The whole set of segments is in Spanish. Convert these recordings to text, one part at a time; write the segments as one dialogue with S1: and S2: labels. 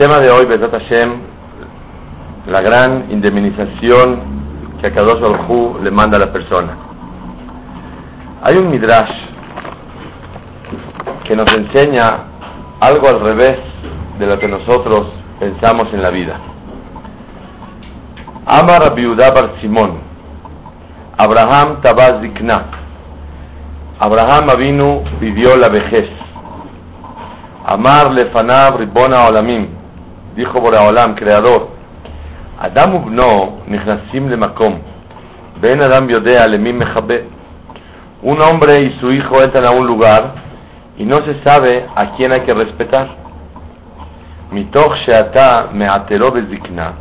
S1: tema de hoy, Besat Hashem, la gran indemnización que a Kadosh Hu le manda a la persona. Hay un midrash que nos enseña algo al revés de lo que nosotros pensamos en la vida. Amar Abiudá Bar Simón, Abraham Tabaz Zikna. Abraham Avinu pidió la vejez. Amar Lefanab Ribona Olamim, dijo Boraolam, creador. Adam ubno nichnasim lemakom, ben Adam yodea lemim mechabe. Un hombre y su hijo entran a un lugar y no se sabe a quién hay que respetar. Mitoch sheata meatero bezikna,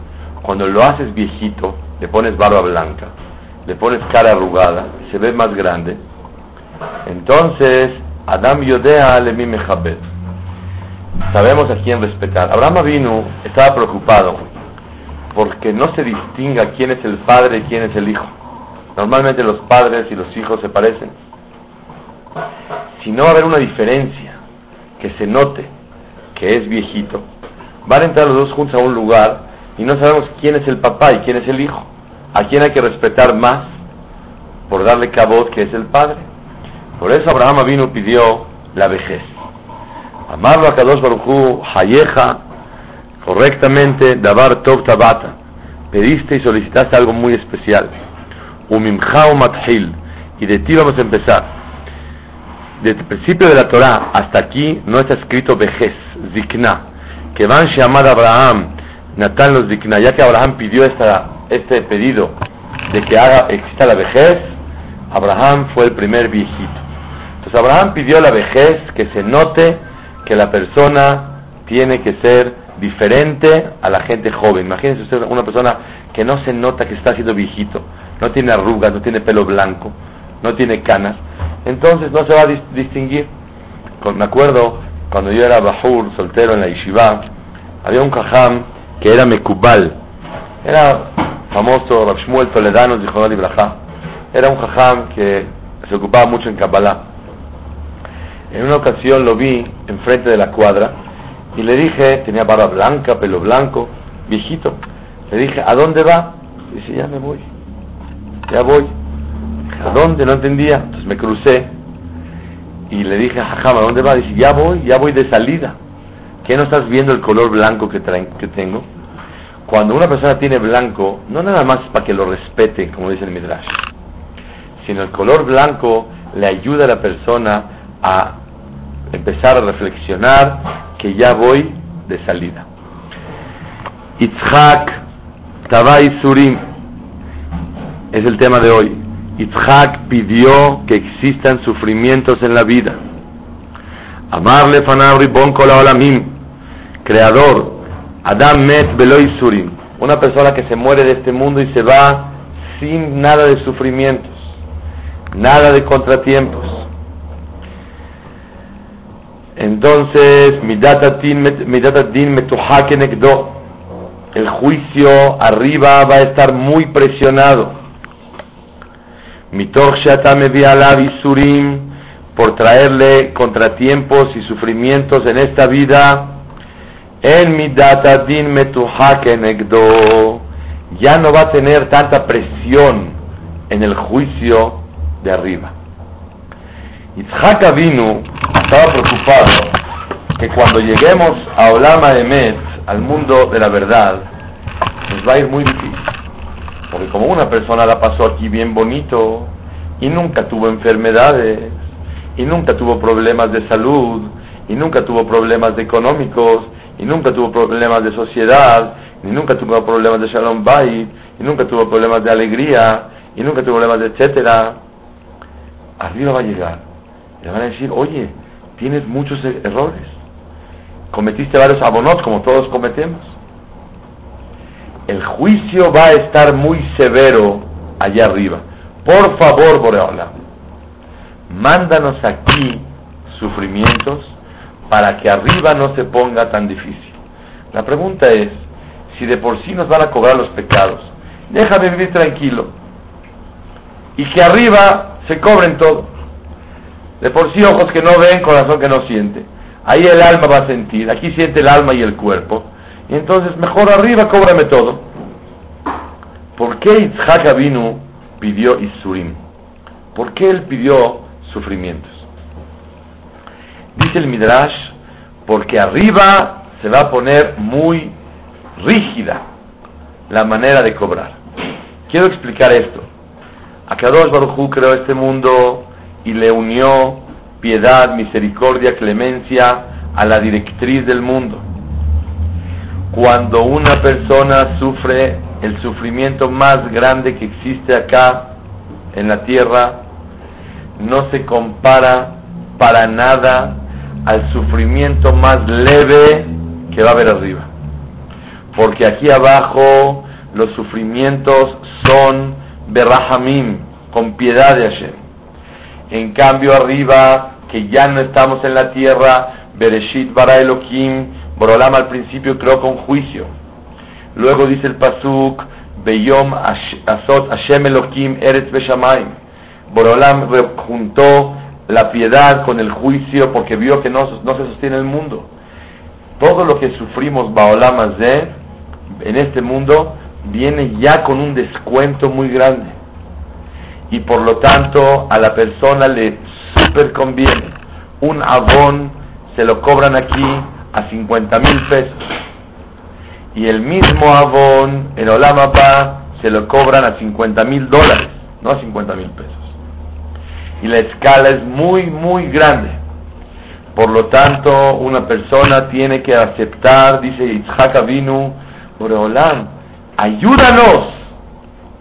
S1: cuando lo haces viejito, le pones barba blanca, le pones cara arrugada, se ve más grande. Entonces, Adam yodea lemim mechabe sabemos a quién respetar. Abraham vino, estaba preocupado porque no se distinga quién es el padre y quién es el hijo. Normalmente los padres y los hijos se parecen. Si no va a haber una diferencia que se note que es viejito, van a entrar los dos juntos a un lugar y no sabemos quién es el papá y quién es el hijo. A quién hay que respetar más por darle cabot que es el padre. Por eso Abraham vino pidió la vejez. Amarlo a Kadosh Baruchu, Hayeja, correctamente, Dabar Tov Tabata. Pediste y solicitaste algo muy especial. Umimcha Mathil. Y de ti vamos a empezar. Desde el principio de la Torah hasta aquí no está escrito vejez, zikna. Que van llamar Abraham, Natán los zikna. Ya que Abraham pidió esta, este pedido de que haga, exista la vejez, Abraham fue el primer viejito. Entonces Abraham pidió la vejez, que se note que la persona tiene que ser diferente a la gente joven. Imagínense usted una persona que no se nota que está siendo viejito, no tiene arrugas, no tiene pelo blanco, no tiene canas, entonces no se va a distinguir. me acuerdo cuando yo era bajur, soltero en la yeshiva, había un cajam que era mekubal, era famoso, Rabshmuel Toledano, dijo era un cajam que se ocupaba mucho en Kabbalah. En una ocasión lo vi enfrente de la cuadra y le dije, tenía barba blanca, pelo blanco, viejito. Le dije, ¿a dónde va? Dice, ya me voy, ya voy. ¿A dónde? No entendía. Entonces me crucé y le dije, Jajama, ¿a dónde va? Dice, ya voy, ya voy de salida. ¿Qué no estás viendo el color blanco que, que tengo? Cuando una persona tiene blanco, no nada más para que lo respete, como dice el Midrash, sino el color blanco le ayuda a la persona a empezar a reflexionar que ya voy de salida. Itzhak Tabay Surim es el tema de hoy. Itzhak pidió que existan sufrimientos en la vida. Amarle Fanabri Bon Olamim, creador, Adam Met Beloy Surim, una persona que se muere de este mundo y se va sin nada de sufrimientos, nada de contratiempos. Entonces, Midatatin Metuhakenekdo, el juicio arriba va a estar muy presionado. Mitoch Surim, por traerle contratiempos y sufrimientos en esta vida. En Midatatin Metuhakenekdo, ya no va a tener tanta presión en el juicio de arriba. Yitzhak vino estaba preocupado que cuando lleguemos a Olama Emet, al mundo de la verdad, nos va a ir muy difícil. Porque como una persona la pasó aquí bien bonito y nunca tuvo enfermedades y nunca tuvo problemas de salud y nunca tuvo problemas de económicos y nunca tuvo problemas de sociedad y nunca tuvo problemas de Shalom Bait y nunca tuvo problemas de alegría y nunca tuvo problemas de etcétera, arriba va a llegar. Le van a decir, oye, tienes muchos e-, errores. cometiste varios abonot como todos cometemos. El juicio va a estar muy severo allá arriba. Por favor, Boreola, mándanos aquí sufrimientos para que arriba no se ponga tan difícil. La pregunta es, si de por sí nos van a cobrar los pecados, déjame vivir tranquilo y que arriba se cobren todo. De por sí ojos que no ven, corazón que no siente. Ahí el alma va a sentir, aquí siente el alma y el cuerpo. Y entonces mejor arriba cóbrame todo. ¿Por qué Itzhak Abinu pidió Isurim? ¿Por qué él pidió sufrimientos? Dice el Midrash, porque arriba se va a poner muy rígida la manera de cobrar. Quiero explicar esto. Akadosh Baruj creó este mundo y le unió piedad, misericordia, clemencia a la directriz del mundo. Cuando una persona sufre el sufrimiento más grande que existe acá en la tierra, no se compara para nada al sufrimiento más leve que va a haber arriba. Porque aquí abajo los sufrimientos son berrahamim, con piedad de Hashem. En cambio arriba, que ya no estamos en la tierra, Bereshit bara Elohim, Borolam al principio creó con juicio. Luego dice el Pasuk, Beyom Asot Hashem Elohim Eretz Beshamayim. Borolam juntó la piedad con el juicio porque vio que no, no se sostiene el mundo. Todo lo que sufrimos Baolam en este mundo viene ya con un descuento muy grande y por lo tanto a la persona le super conviene. Un abón se lo cobran aquí a 50 mil pesos y el mismo abón en Olamapa se lo cobran a 50 mil dólares, no a 50 mil pesos. Y la escala es muy, muy grande. Por lo tanto, una persona tiene que aceptar, dice Yitzhak Avinu, Olam, ayúdanos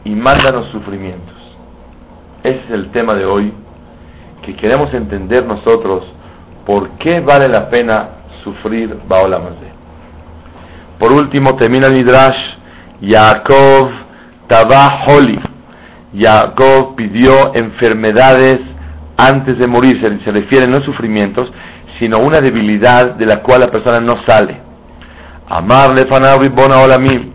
S1: y mándanos sufrimientos. Ese es el tema de hoy, que queremos entender nosotros por qué vale la pena sufrir Baolamazé. Por último, termina el Midrash, Yaakov Tabah Holi. Jacob pidió enfermedades antes de morir, se, se refiere no sufrimientos, sino a una debilidad de la cual la persona no sale. Amar le bona olamim.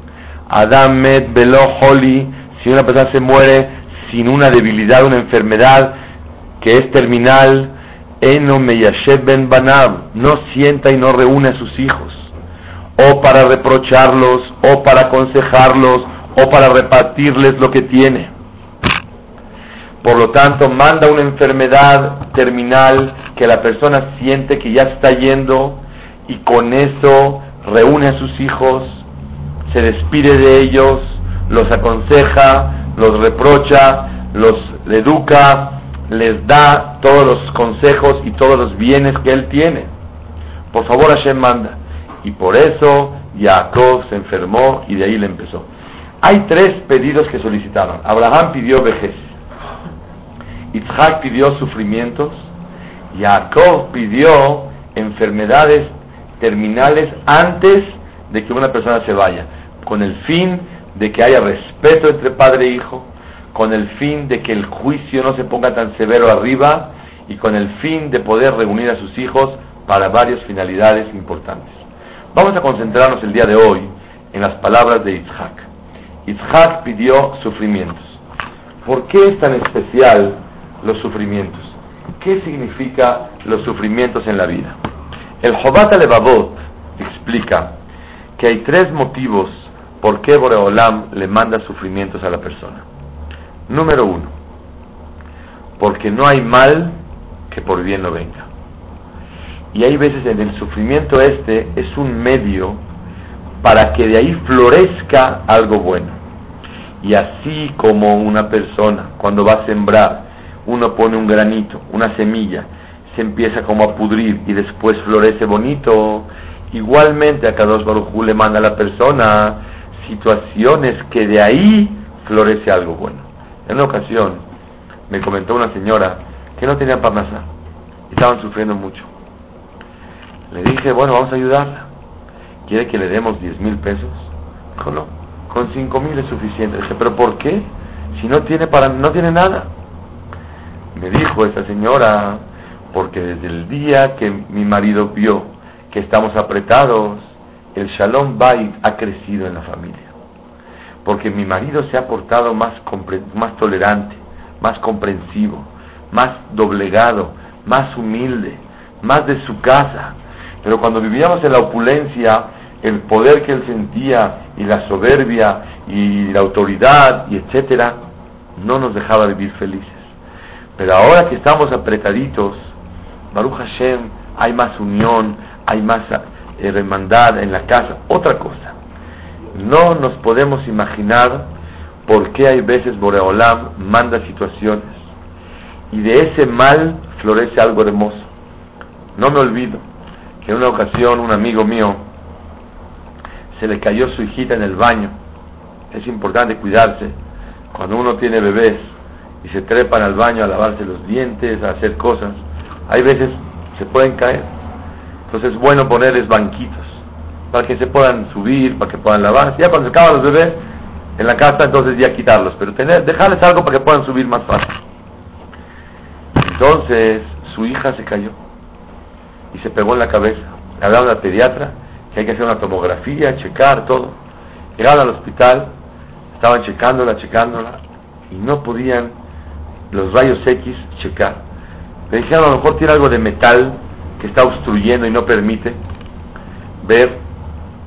S1: Adam met velo holi. Si una persona se muere sin una debilidad, una enfermedad que es terminal, eno meyashev ben banab. No sienta y no reúne a sus hijos. O para reprocharlos, o para aconsejarlos, o para repartirles lo que tiene. Por lo tanto, manda una enfermedad terminal que la persona siente que ya está yendo y con eso reúne a sus hijos, se despide de ellos, los aconseja, los reprocha, los educa, les da todos los consejos y todos los bienes que él tiene. Por favor, Hashem manda. Y por eso Jacob se enfermó y de ahí le empezó. Hay tres pedidos que solicitaron. Abraham pidió vejez. Isaac pidió sufrimientos, Jacob pidió enfermedades terminales antes de que una persona se vaya, con el fin de que haya respeto entre padre e hijo, con el fin de que el juicio no se ponga tan severo arriba y con el fin de poder reunir a sus hijos para varias finalidades importantes. Vamos a concentrarnos el día de hoy en las palabras de Isaac. Isaac pidió sufrimientos. ¿Por qué es tan especial los sufrimientos. ¿Qué significa los sufrimientos en la vida? El Jobat Alevavot explica que hay tres motivos por qué Boreolam le manda sufrimientos a la persona. Número uno, porque no hay mal que por bien no venga. Y hay veces en el sufrimiento este es un medio para que de ahí florezca algo bueno. Y así como una persona cuando va a sembrar uno pone un granito, una semilla, se empieza como a pudrir y después florece bonito. Igualmente a Kadosh Baruj le manda a la persona situaciones que de ahí florece algo bueno. En una ocasión me comentó una señora que no tenía parnasá, estaban sufriendo mucho. Le dije, bueno, vamos a ayudarla. ¿Quiere que le demos 10 mil pesos? Dijo, no, con 5 mil es suficiente. Dije, pero ¿por qué? Si no tiene, para, no tiene nada. Me dijo esa señora, porque desde el día que mi marido vio que estamos apretados, el Shalom Bay ha crecido en la familia. Porque mi marido se ha portado más, más tolerante, más comprensivo, más doblegado, más humilde, más de su casa. Pero cuando vivíamos en la opulencia, el poder que él sentía y la soberbia y la autoridad y etcétera, no nos dejaba vivir felices. Pero ahora que estamos apretaditos, Baruch Hashem, hay más unión, hay más hermandad en la casa. Otra cosa, no nos podemos imaginar por qué hay veces Boreolam manda situaciones y de ese mal florece algo hermoso. No me olvido que en una ocasión un amigo mío se le cayó su hijita en el baño. Es importante cuidarse cuando uno tiene bebés y se trepan al baño a lavarse los dientes, a hacer cosas. Hay veces se pueden caer. Entonces es bueno ponerles banquitos para que se puedan subir, para que puedan lavarse. Ya cuando se acaban los bebés en la casa, entonces ya quitarlos, pero tener, dejarles algo para que puedan subir más fácil. Entonces su hija se cayó y se pegó en la cabeza. Hablaron a la pediatra que hay que hacer una tomografía, checar todo. Llegaron al hospital, estaban checándola, checándola y no podían los rayos X checar. Le dijeron a lo mejor tiene algo de metal que está obstruyendo y no permite ver.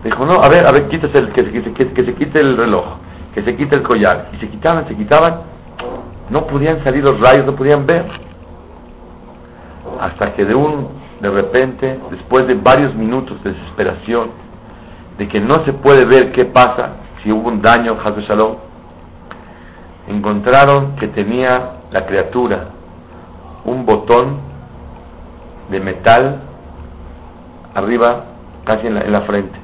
S1: Dijo, no, a ver, a ver, quítese el, que, que, que se quite el reloj, que se quite el collar. Y se quitaban, se quitaban. No podían salir los rayos, no podían ver. Hasta que de un, de repente, después de varios minutos de desesperación, de que no se puede ver qué pasa, si hubo un daño, Hazbe Shalom, encontraron que tenía la criatura un botón de metal arriba, casi en la, en la frente.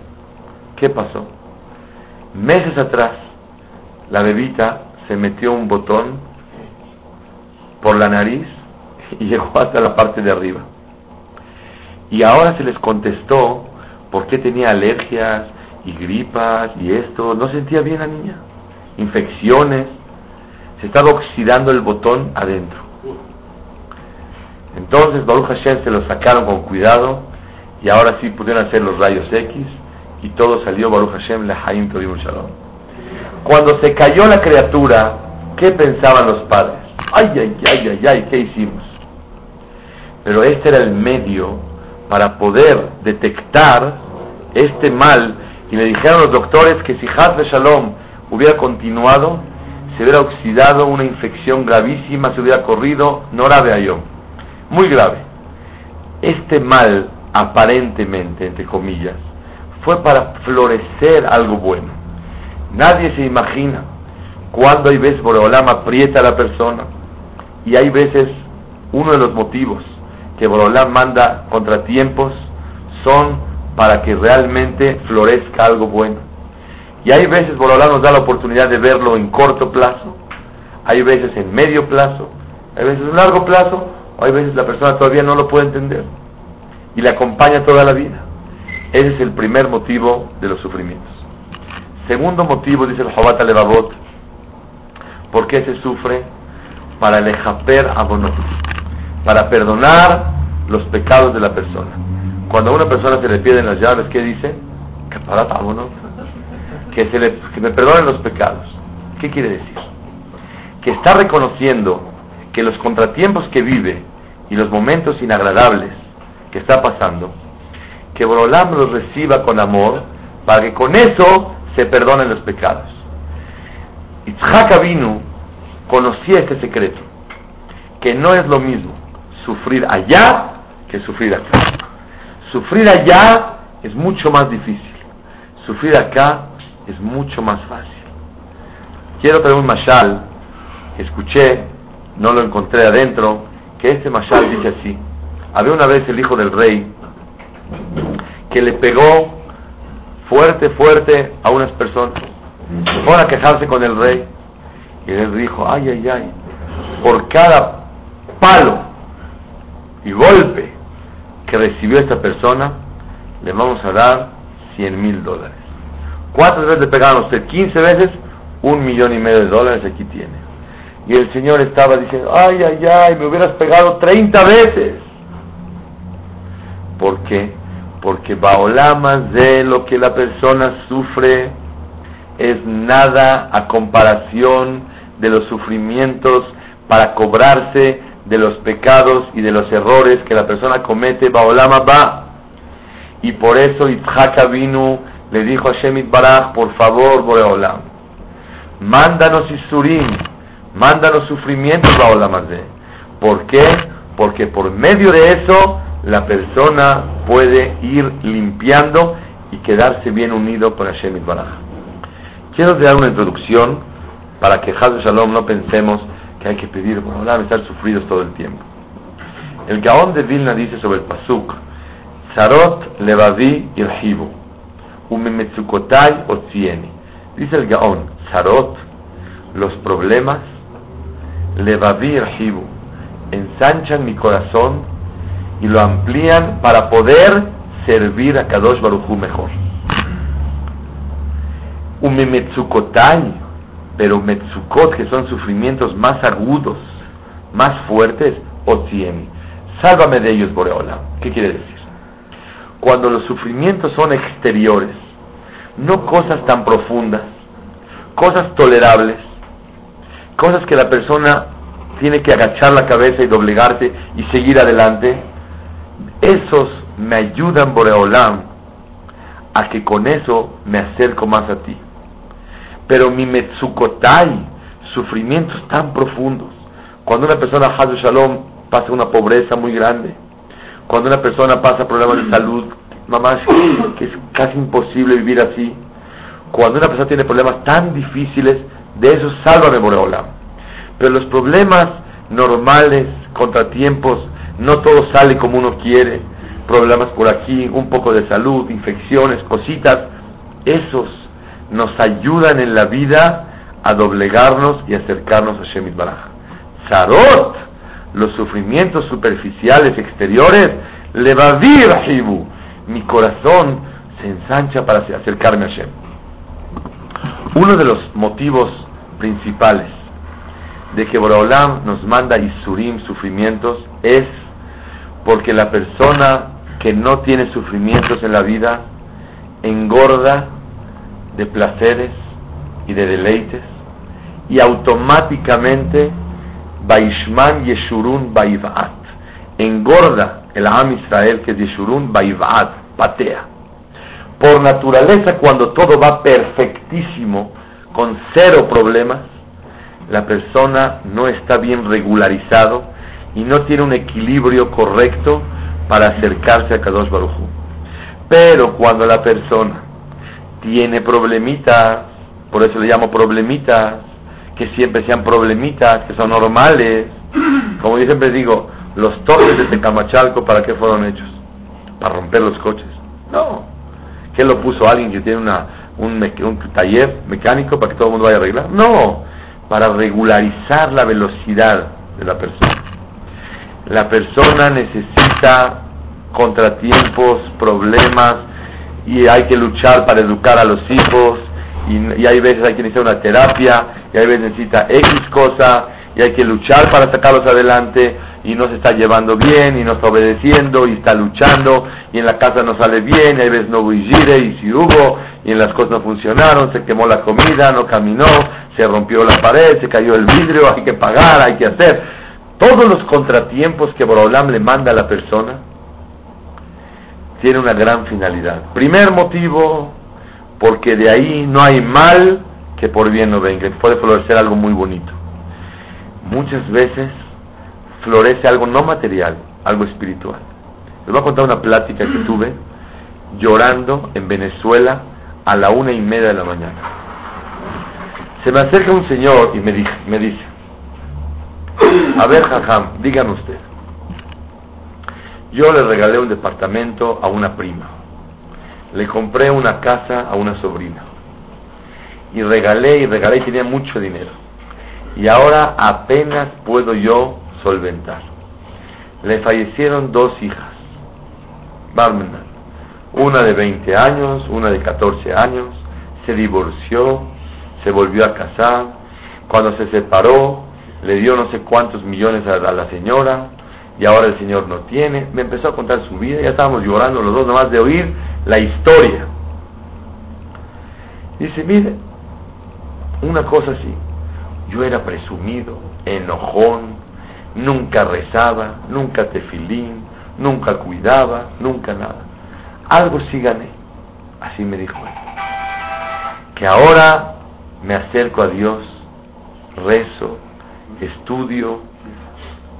S1: ¿Qué pasó? Meses atrás, la bebita se metió un botón por la nariz y llegó hasta la parte de arriba. Y ahora se les contestó por qué tenía alergias y gripas y esto. No sentía bien la niña. Infecciones. Se estaba oxidando el botón adentro. Entonces Baruch Hashem se lo sacaron con cuidado y ahora sí pudieron hacer los rayos X y todo salió Baruch Hashem Lehaim Tovim Shalom. Cuando se cayó la criatura, ¿qué pensaban los padres? Ay, ay, ay, ay, ay, ¿qué hicimos? Pero este era el medio para poder detectar este mal y le dijeron los doctores que si de Shalom hubiera continuado, se hubiera oxidado una infección gravísima, se hubiera corrido Norabe Ayom. Muy grave. Este mal, aparentemente, entre comillas, fue para florecer algo bueno. Nadie se imagina cuando hay veces Boreolam aprieta a la persona y hay veces uno de los motivos que Boreolam manda contratiempos son para que realmente florezca algo bueno. Y hay veces Borolá nos da la oportunidad de verlo en corto plazo, hay veces en medio plazo, hay veces en largo plazo, hay veces la persona todavía no lo puede entender y le acompaña toda la vida. Ese es el primer motivo de los sufrimientos. Segundo motivo, dice el Jobat Levavot, ¿por qué se sufre? Para lejaper abonot, para perdonar los pecados de la persona. Cuando a una persona se le piden las llaves, ¿qué dice? Que, se le, que me perdonen los pecados. ¿Qué quiere decir? Que está reconociendo que los contratiempos que vive y los momentos inagradables que está pasando, que Borolam los reciba con amor para que con eso se perdonen los pecados. Itzhak Avinu conocía este secreto, que no es lo mismo sufrir allá que sufrir acá. Sufrir allá es mucho más difícil. Sufrir acá es mucho más fácil. Quiero traer un mashal escuché, no lo encontré adentro, que este mashal dice así. Había una vez el hijo del rey que le pegó fuerte, fuerte a unas personas. Fueron a quejarse con el rey. Y él dijo, ay, ay, ay, por cada palo y golpe que recibió esta persona, le vamos a dar 100 mil dólares. ¿Cuántas veces le pegaron a usted? 15 veces, un millón y medio de dólares aquí tiene. Y el Señor estaba diciendo, ay, ay, ay, me hubieras pegado 30 veces. ¿Por qué? Porque baolamas de lo que la persona sufre es nada a comparación de los sufrimientos para cobrarse de los pecados y de los errores que la persona comete, Baolama va. Y por eso Itzhak vino le dijo a Shemit Baraj, por favor, Boreolam, mándanos Isurim, mándanos sufrimientos, de ¿Por qué? Porque por medio de eso la persona puede ir limpiando y quedarse bien unido con Hashem Baraj. Quiero dar una introducción para que Haz Shalom no pensemos que hay que pedir por hablar estar sufridos todo el tiempo. El Gaón de Vilna dice sobre el Pasuk, Sarot levavi irhibu, umemetsukotai otzieni. Dice el Gaón, Sarot, los problemas, levavi irhibu, ensanchan mi corazón y lo amplían para poder servir a Kadosh Baruchu mejor. Umemetsukotai, pero metzukot, que son sufrimientos más agudos, más fuertes, otziemi. Sálvame de ellos, Boreola. ¿Qué quiere decir? Cuando los sufrimientos son exteriores, no cosas tan profundas, cosas tolerables, cosas que la persona tiene que agachar la cabeza y doblegarse y seguir adelante, esos me ayudan, Boreolam, a que con eso me acerco más a ti. Pero mi metsukotai, sufrimientos tan profundos, cuando una persona, Hazu Shalom, pasa una pobreza muy grande, cuando una persona pasa problemas de salud, mamá, que es casi imposible vivir así, cuando una persona tiene problemas tan difíciles, de eso sálvame, Boreolam. Pero los problemas normales, contratiempos, no todo sale como uno quiere, problemas por aquí, un poco de salud, infecciones, cositas, esos nos ayudan en la vida a doblegarnos y acercarnos a Shemit Baraj. Zarot, los sufrimientos superficiales exteriores, levavir hibu, mi corazón se ensancha para acercarme a Shem. Uno de los motivos principales de que Boraholam nos manda Isurim, sufrimientos, es porque la persona que no tiene sufrimientos en la vida engorda de placeres y de deleites y automáticamente Baishman Yeshurun Baivat. Engorda el Am Israel que es Yeshurun Baivat patea por naturaleza cuando todo va perfectísimo con cero problemas la persona no está bien regularizado y no tiene un equilibrio correcto para acercarse a Kadosh Baruchu. Pero cuando la persona tiene problemitas, por eso le llamo problemitas, que siempre sean problemitas, que son normales, como yo siempre digo, los toques de Tecamachalco, ¿para qué fueron hechos? ¿Para romper los coches? No. ¿Qué lo puso alguien que tiene una, un, un taller mecánico para que todo el mundo vaya a arreglar? No para regularizar la velocidad de la persona. La persona necesita contratiempos, problemas, y hay que luchar para educar a los hijos, y, hay veces hay que necesitar una terapia, y hay veces necesita X cosa, y hay que luchar para sacarlos adelante, y no se está llevando bien, y no está obedeciendo, y está luchando, y en la casa no sale bien, y hay veces no hubo y si hubo, y en las cosas no funcionaron, se quemó la comida, no caminó, se rompió la pared, se cayó el vidrio, hay que pagar, hay que hacer. Todos los contratiempos que Borolam le manda a la persona tiene una gran finalidad. Primer motivo, porque de ahí no hay mal que por bien no venga, puede florecer algo muy bonito. Muchas veces florece algo no material, algo espiritual. Les voy a contar una plática que tuve llorando en Venezuela a la una y media de la mañana se me acerca un señor y me dice, me dice a ver, Jajam, dígame usted. Yo le regalé un departamento a una prima. Le compré una casa a una sobrina. Y regalé y regalé y tenía mucho dinero. Y ahora apenas puedo yo solventar. Le fallecieron dos hijas. Barmenan. una de 20 años, una de 14 años, se divorció, se volvió a casar, cuando se separó, le dio no sé cuántos millones a, la señora, y ahora el señor no tiene. Me empezó a contar su vida, ya estábamos llorando los dos nomás de oír la historia. Dice, mire, una cosa así, yo era presumido, enojón, nunca rezaba, nunca tefilín, nunca cuidaba, nunca nada. Algo sí gané, así me dijo él. Que ahora me acerco a Dios, rezo, estudio,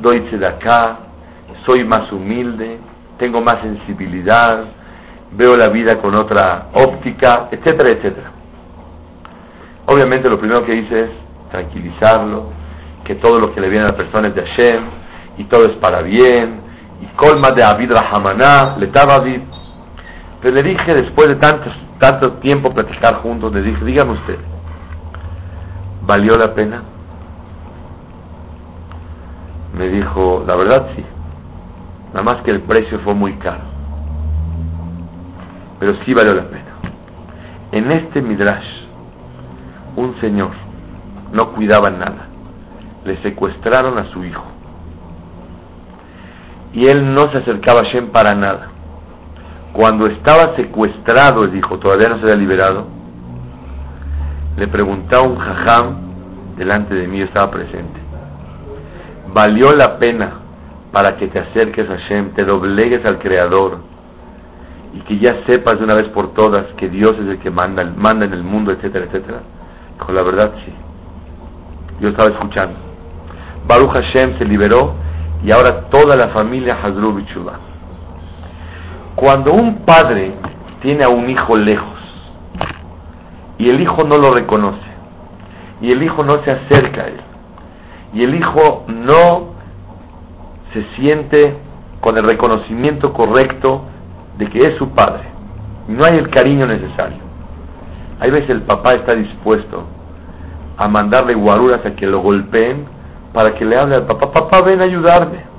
S1: doy de acá, soy más humilde, tengo más sensibilidad, veo la vida con otra óptica, etcétera, etcétera. Obviamente lo primero que hice es tranquilizarlo, que todo lo que le viene a la persona es de Hashem, y todo es para bien, y colma de Avid Rahamaná, le David. Pero le dije, después de tanto, tanto tiempo platicar juntos, le dije, dígame usted, ¿valió la pena? Me dijo, la verdad sí, nada más que el precio fue muy caro, pero sí valió la pena. En este Midrash, un señor no cuidaba nada, le secuestraron a su hijo y él no se acercaba a Shem para nada. Cuando estaba secuestrado, el hijo todavía no se había liberado, le preguntaba un jajam delante de mí, estaba presente. ¿Valió la pena para que te acerques a Shem, te doblegues al Creador y que ya sepas de una vez por todas que Dios es el que manda, manda en el mundo, etcétera, etcétera? Con la verdad sí. Yo estaba escuchando. Baruch Hashem se liberó y ahora toda la familia Hazru Bichulá. Cuando un padre tiene a un hijo lejos y el hijo no lo reconoce y el hijo no se acerca a él y el hijo no se siente con el reconocimiento correcto de que es su padre y no hay el cariño necesario. Hay veces el papá está dispuesto a mandarle guaruras a que lo golpeen para que le hable al papá, papá ven a ayudarme.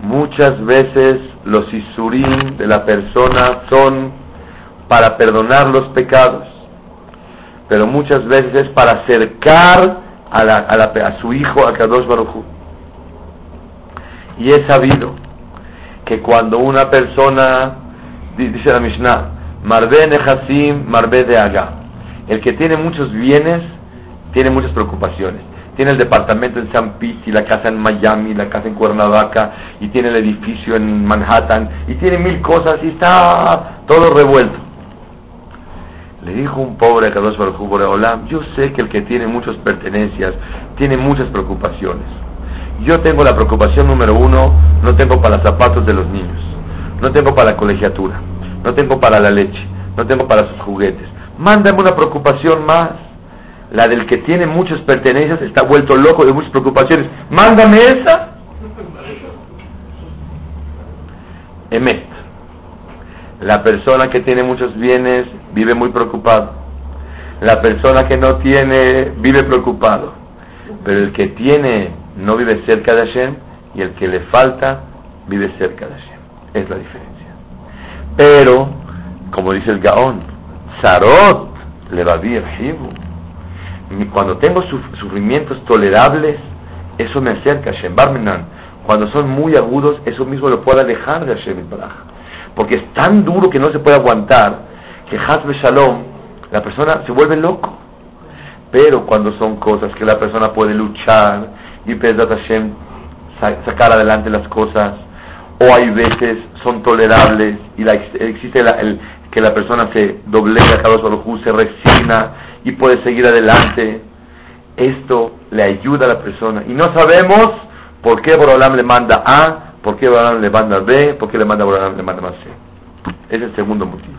S1: Muchas veces los isurim de la persona son para perdonar los pecados, pero muchas veces es para acercar a, a, su hijo a Kadosh Baruj Y es sabido que cuando una persona, dice la Mishnah, Marbe Nehasim, Marbe de Aga, el que tiene muchos bienes, tiene muchas preocupaciones. Tiene el departamento en San Pete y la casa en Miami, la casa en Cuernavaca y tiene el edificio en Manhattan y tiene mil cosas y está todo revuelto. Le dijo un pobre a Carlos Olam, yo sé que el que tiene muchas pertenencias tiene muchas preocupaciones. Yo tengo la preocupación número uno, no tengo para los zapatos de los niños, no tengo para la colegiatura, no tengo para la leche, no tengo para sus juguetes. Mándame una preocupación más la del que tiene muchas pertenencias está vuelto loco de muchas preocupaciones. Mándame esa. Emet. La persona que tiene muchos bienes vive muy preocupado. La persona que no tiene vive preocupado. Pero el que tiene no vive cerca de Hashem y el que le falta vive cerca de Hashem. Es la diferencia. Pero, como dice el Gaón, Sarot le va a cuando tengo sufrimientos tolerables, eso me acerca a Hashem. Barmenan, cuando son muy agudos, eso mismo lo puede alejar de Hashem. Porque es tan duro que no se puede aguantar, que Hasbe Shalom, la persona se vuelve loco. Pero cuando son cosas que la persona puede luchar y Pedrat Hashem sacar adelante las cosas, o hay veces son tolerables y la, existe el, que la persona se doblega se resigna y puede seguir adelante. Esto le ayuda a la persona. Y no sabemos por qué Borolam le manda A, por qué Borolam le manda B, por qué le manda Borolam le manda C. Es el segundo motivo.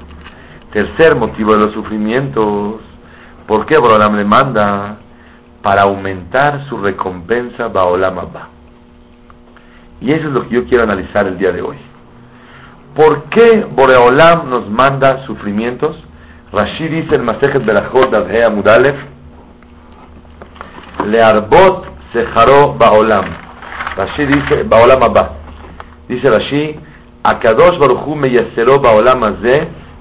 S1: Tercer motivo de los sufrimientos, ¿por qué Borolam le manda? Para aumentar su recompensa Baolam Abba. Y eso es lo que yo quiero analizar el día de hoy. ¿Por qué Boreolam nos manda sufrimientos? Rashi dice en Masejet Berachot Adhea Mudalef, Learbot Sejaro Baolam. Rashi dice, Baolam Abba. Dice Rashi, Akadosh Baruchu me baolam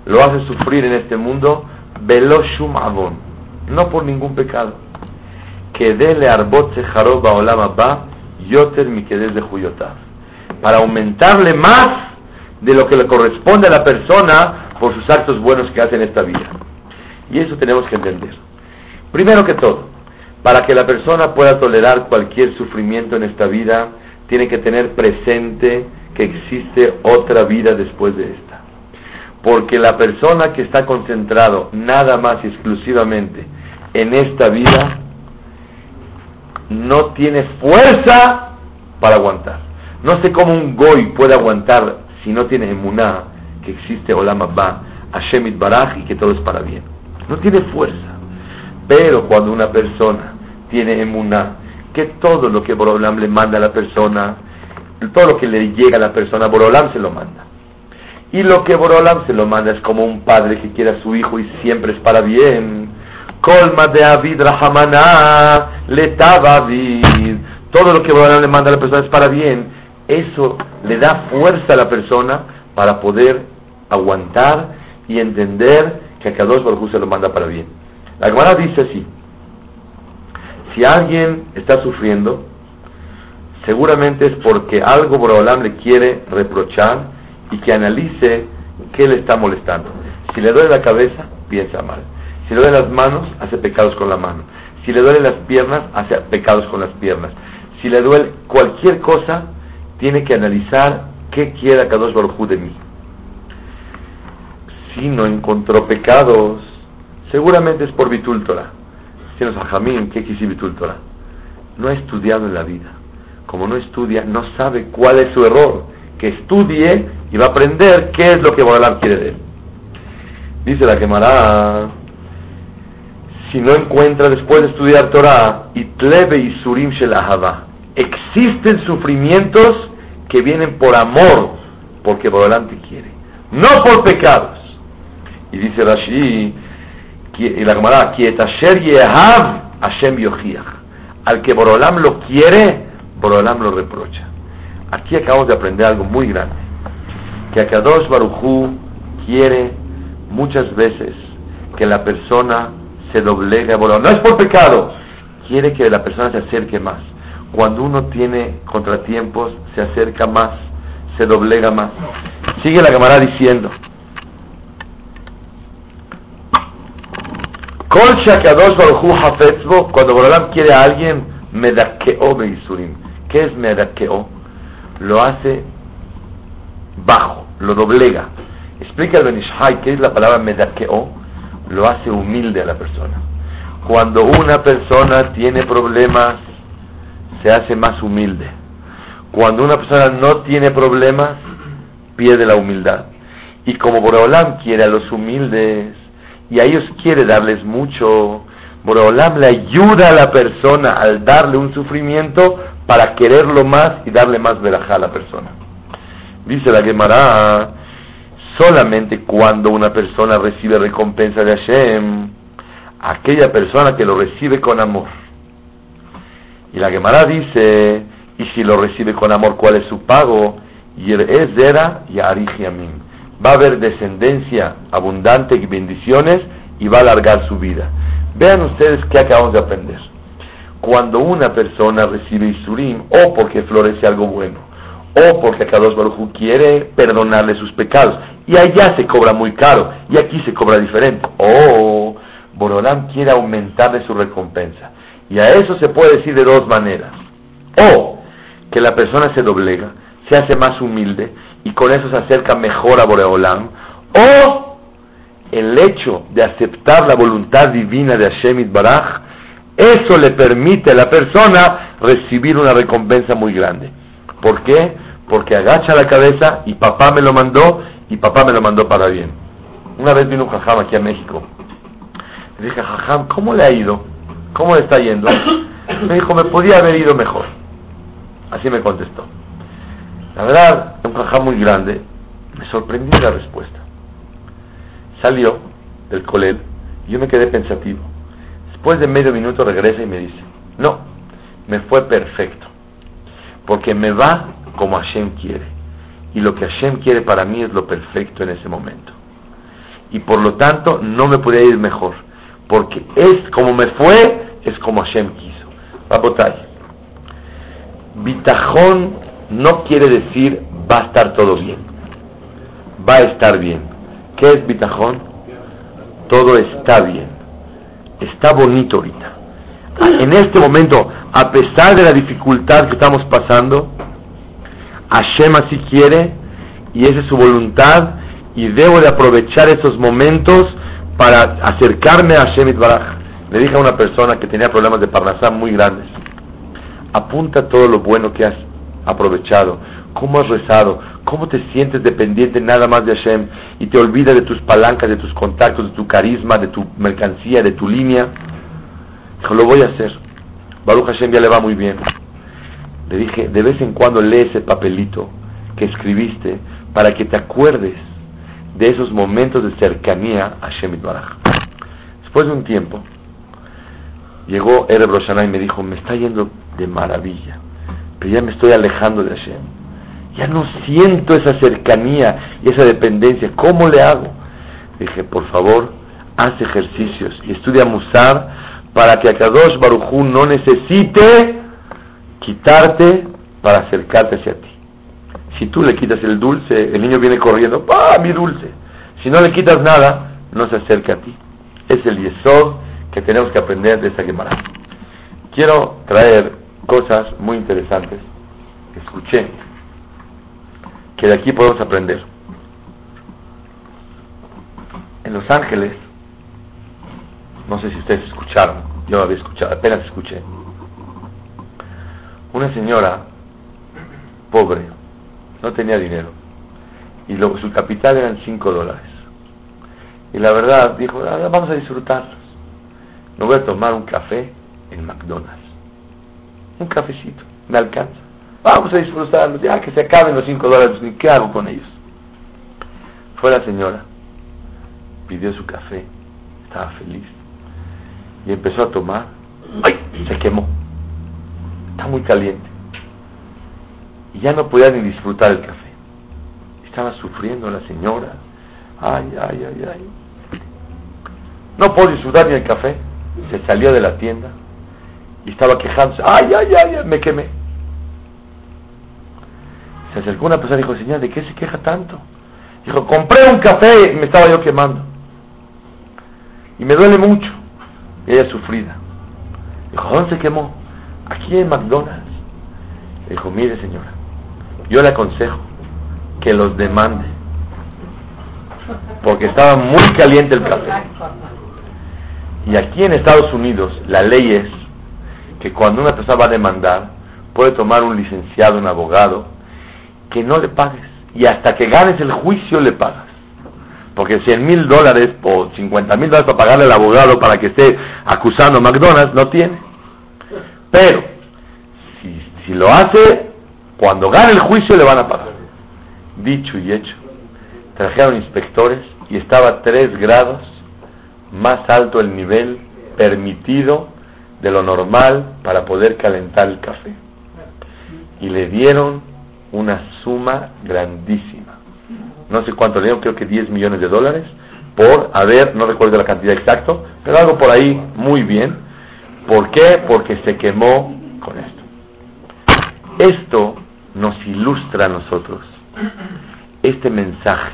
S1: lo hace sufrir en este mundo, veloshum avon, no por ningún pecado. Que dele arbot sejarob baolam abba, yoter mi de juyotav. Para aumentarle más de lo que le corresponde a la persona por sus actos buenos que hace en esta vida. Y eso tenemos que entender. Primero que todo, para que la persona pueda tolerar cualquier sufrimiento en esta vida, tiene que tener presente que existe otra vida después de esta. Porque la persona que está concentrado nada más y exclusivamente en esta vida, no tiene fuerza para aguantar. No sé cómo un goy puede aguantar si no tiene emuná que existe Olam Abba, Hashem Baraj y que todo es para bien. No tiene fuerza. Pero cuando una persona tiene emuná, que todo lo que Borolam le manda a la persona, todo lo que le llega a la persona, Borolam se lo manda. Y lo que Borolam se lo manda es como un padre que quiere a su hijo y siempre es para bien. Colma de Avid Rahamana, Letavavid. Todo lo que Borolam le manda a la persona es para bien. Eso le da fuerza a la persona para poder aguantar y entender que a Kadosh Baruj se lo manda para bien. La Gemara dice así, si alguien está sufriendo, seguramente es porque algo Borolam le quiere reprochar y que analice qué le está molestando. Si le duele la cabeza, piensa mal. Si le duele las manos, hace pecados con la mano. Si le duele las piernas, hace pecados con las piernas. Si le duele cualquier cosa, tiene que analizar qué quiere Kadosh Baruj de mí. Si no encontró pecados, Seguramente es por Bitul Torah. a Jamín, ¿qué quiere Bitul Torah? No ha estudiado en la vida. Como no estudia, no sabe cuál es su error. Que estudie y va a aprender qué es lo que Boralam quiere de él. Dice la quemará, si no encuentra después de estudiar Torah, Itlebe y Surim Existen sufrimientos que vienen por amor, porque Boralam te quiere, no por pecados. Y dice Rashi, y la Gemara, Hashem Al que Borolam lo quiere, Borolam lo reprocha. Aquí acabamos de aprender algo muy grande. Que Akadosh Baruchu quiere muchas veces que la persona se doblegue a Borolam. No es por pecado, quiere que la persona se acerque más. Cuando uno tiene contratiempos, se acerca más, se doblega más. Sigue la Gemara diciendo, Kol Shakadosh Baruchu Hafetzbo, cuando Borolam quiere a alguien, Medakeo Beisurim. ¿Qué es Medakeo? Lo hace bajo, lo doblega. Explica el Benishai, ¿qué es la palabra Medakeo? Lo hace humilde a la persona. Cuando una persona tiene problemas, se hace más humilde. Cuando una persona no tiene problemas, pierde la humildad. Y como Borolam quiere a los humildes, y a ellos quiere darles mucho. Boreolam le ayuda a la persona al darle un sufrimiento para quererlo más y darle más verajá a la persona. Dice la Gemara, solamente cuando una persona recibe recompensa de Hashem, aquella persona que lo recibe con amor. Y la Gemara dice, y si lo recibe con amor, ¿cuál es su pago? Y es y Amin va a haber descendencia abundante y bendiciones y va a alargar su vida. Vean ustedes qué acabamos de aprender. Cuando una persona recibe Isurim, o porque florece algo bueno, o porque Kadosh Baruj quiere perdonarle sus pecados, y allá se cobra muy caro, y aquí se cobra diferente, o Borolam quiere aumentarle su recompensa. Y a eso se puede decir de dos maneras. O que la persona se doblega, se hace más humilde, y con eso se acerca mejor a Boreolam, o el hecho de aceptar la voluntad divina de Hashem Baraj, eso le permite a la persona recibir una recompensa muy grande. ¿Por qué? Porque agacha la cabeza y papá me lo mandó y papá me lo mandó para bien. Una vez vino un jajam aquí a México. Le dije, jajam, ¿cómo le ha ido? ¿Cómo le está yendo? Me dijo, me podía haber ido mejor. Así me contestó. La verdad, un cajá muy grande, me sorprendí la respuesta. Salió del colel y yo me quedé pensativo. Después de medio minuto regresa y me dice, no, me fue perfecto, porque me va como Hashem quiere. y lo que Hashem quiere para mí es lo perfecto en ese momento. Y por lo tanto no me podía ir mejor, porque es como me fue, es como Hashem quiso. Rabotay, bitajón no quiere decir va a estar todo bien, va a estar bien. ¿Qué es bitajón? Todo está bien, está bonito ahorita. En este momento, a pesar de la dificultad que estamos pasando, Hashem así quiere y esa es su voluntad y debo de aprovechar esos momentos para acercarme a Hashem Baraj. Le dije a una persona que tenía problemas de parnasá muy grandes, apunta todo lo bueno que has aprovechado, cómo has rezado, cómo te sientes dependiente nada más de Hashem y te olvidas de tus palancas, de tus contactos, de tu carisma, de tu mercancía, de tu línea. Dijo, lo voy a hacer. Baruch Hashem ya le va muy bien. Le dije, de vez en cuando lee ese papelito que escribiste para que te acuerdes de esos momentos de cercanía a Shemit Baraj. Después de un tiempo, llegó Ereb Roshanah y me dijo, me está yendo de maravilla, pero ya me estoy alejando de Hashem. Ya no siento esa cercanía y esa dependencia. ¿Cómo le hago? Dije, por favor, haz ejercicios y estudia Musar para que Akadosh Barujú no necesite quitarte para acercarte hacia ti. Si tú le quitas el dulce, el niño viene corriendo, ¡ah, mi dulce! Si no le quitas nada, no se acerca a ti. Es el yesod que tenemos que aprender de esta Gemara. Quiero traer cosas muy interesantes escuché, que de aquí podemos aprender. En Los Ángeles, no sé si ustedes escucharon, yo había escuchado, apenas escuché, una señora pobre, no tenía dinero, y lo, su capital eran 5 dólares. Y la verdad dijo, ah, vamos a disfrutarlos. Me voy a tomar un café en McDonald's. Un cafecito, me alcanza. Vamos a disfrutarlos, ya que se acaben los 5 dólares, ¿qué hago con ellos? Fue la señora, pidió su café, estaba feliz, y empezó a tomar. ¡Ay! Se quemó. Está muy caliente. Y ya no podía ni disfrutar el café. Estaba sufriendo la señora. Ay, ay, ay, ay. No puedo disfrutar ni el café. Se salió de la tienda y estaba quejándose. Ay, ay, ay, me quemé. Se acercó una persona y dijo, señora, ¿de qué se queja tanto? Dijo, compré un café y me estaba yo quemando. Y me duele mucho. Y ella sufrida. Dijo, ¿dónde se quemó? Aquí en McDonald's. Dijo, mire señora, yo le aconsejo que los demande, porque estaba muy caliente el café. Y aquí en Estados Unidos la ley es que cuando una persona va a demandar, puede tomar un licenciado, un abogado, que no le pagues. Y hasta que ganes el juicio le pagas. Porque 100 mil dólares o 50 mil dólares para pagarle al abogado para que esté acusando a McDonald's, no tiene. Pero, si, si lo hace, cuando gane el juicio le van a pagar. Dicho y hecho, trajeron inspectores y estaba 3 grados más alto el nivel permitido de lo normal para poder calentar el café. Y le dieron una suma grandísima. No sé cuánto le dieron, creo que 10 millones de dólares por haber, no recuerdo la cantidad exacta, pero algo por ahí muy bien ¿Por qué? Porque se quemó con esto. Esto nos ilustra a nosotros este mensaje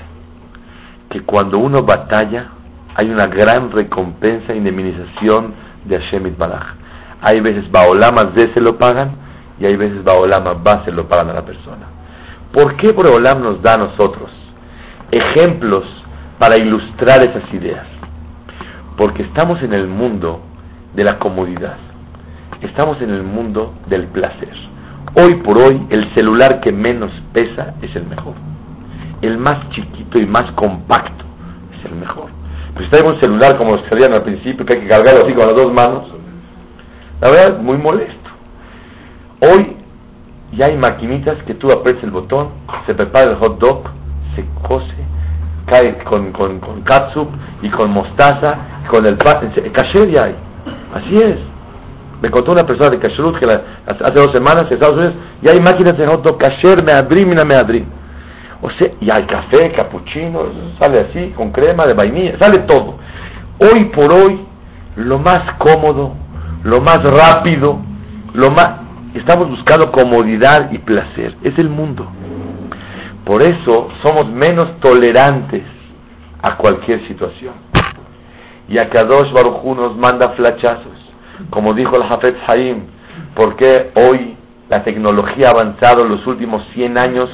S1: que cuando uno batalla hay una gran recompensa e indemnización de Hashem Baraj. Hay veces Baolama de se lo pagan y hay veces Baolama va se lo pagan a la persona. ¿Por qué Baolam nos da a nosotros ejemplos para ilustrar esas ideas? Porque estamos en el mundo de la comodidad. Estamos en el mundo del placer. Hoy por hoy el celular que menos pesa es el mejor. El más chiquito y más compacto es el mejor. Pues si tenemos un celular como los que salían al principio, que hay que cargarlo así con las dos manos, la verdad muy molesto. Hoy ya hay maquinitas que tú aprietas el botón, se prepara el hot dog, se cose, cae con, con, con catsup y con mostaza, con el pan, caché ya hay. Así es. Me contó una persona de Kashrut que hace dos semanas en Estados Unidos ya hay máquinas de hot dog kasher, meadrim y meadrim. O sea, y hay café, capuchino, sale así, con crema de vainilla, sale todo. Hoy por hoy, lo más cómodo, lo más rápido, lo más... Estamos buscando comodidad y placer. Es el mundo. Por eso somos menos tolerantes a cualquier situación. Y a Kadosh Baruj nos manda flachazos. Como dijo el Hafez Haim, porque hoy la tecnología ha avanzado en los últimos 100 años,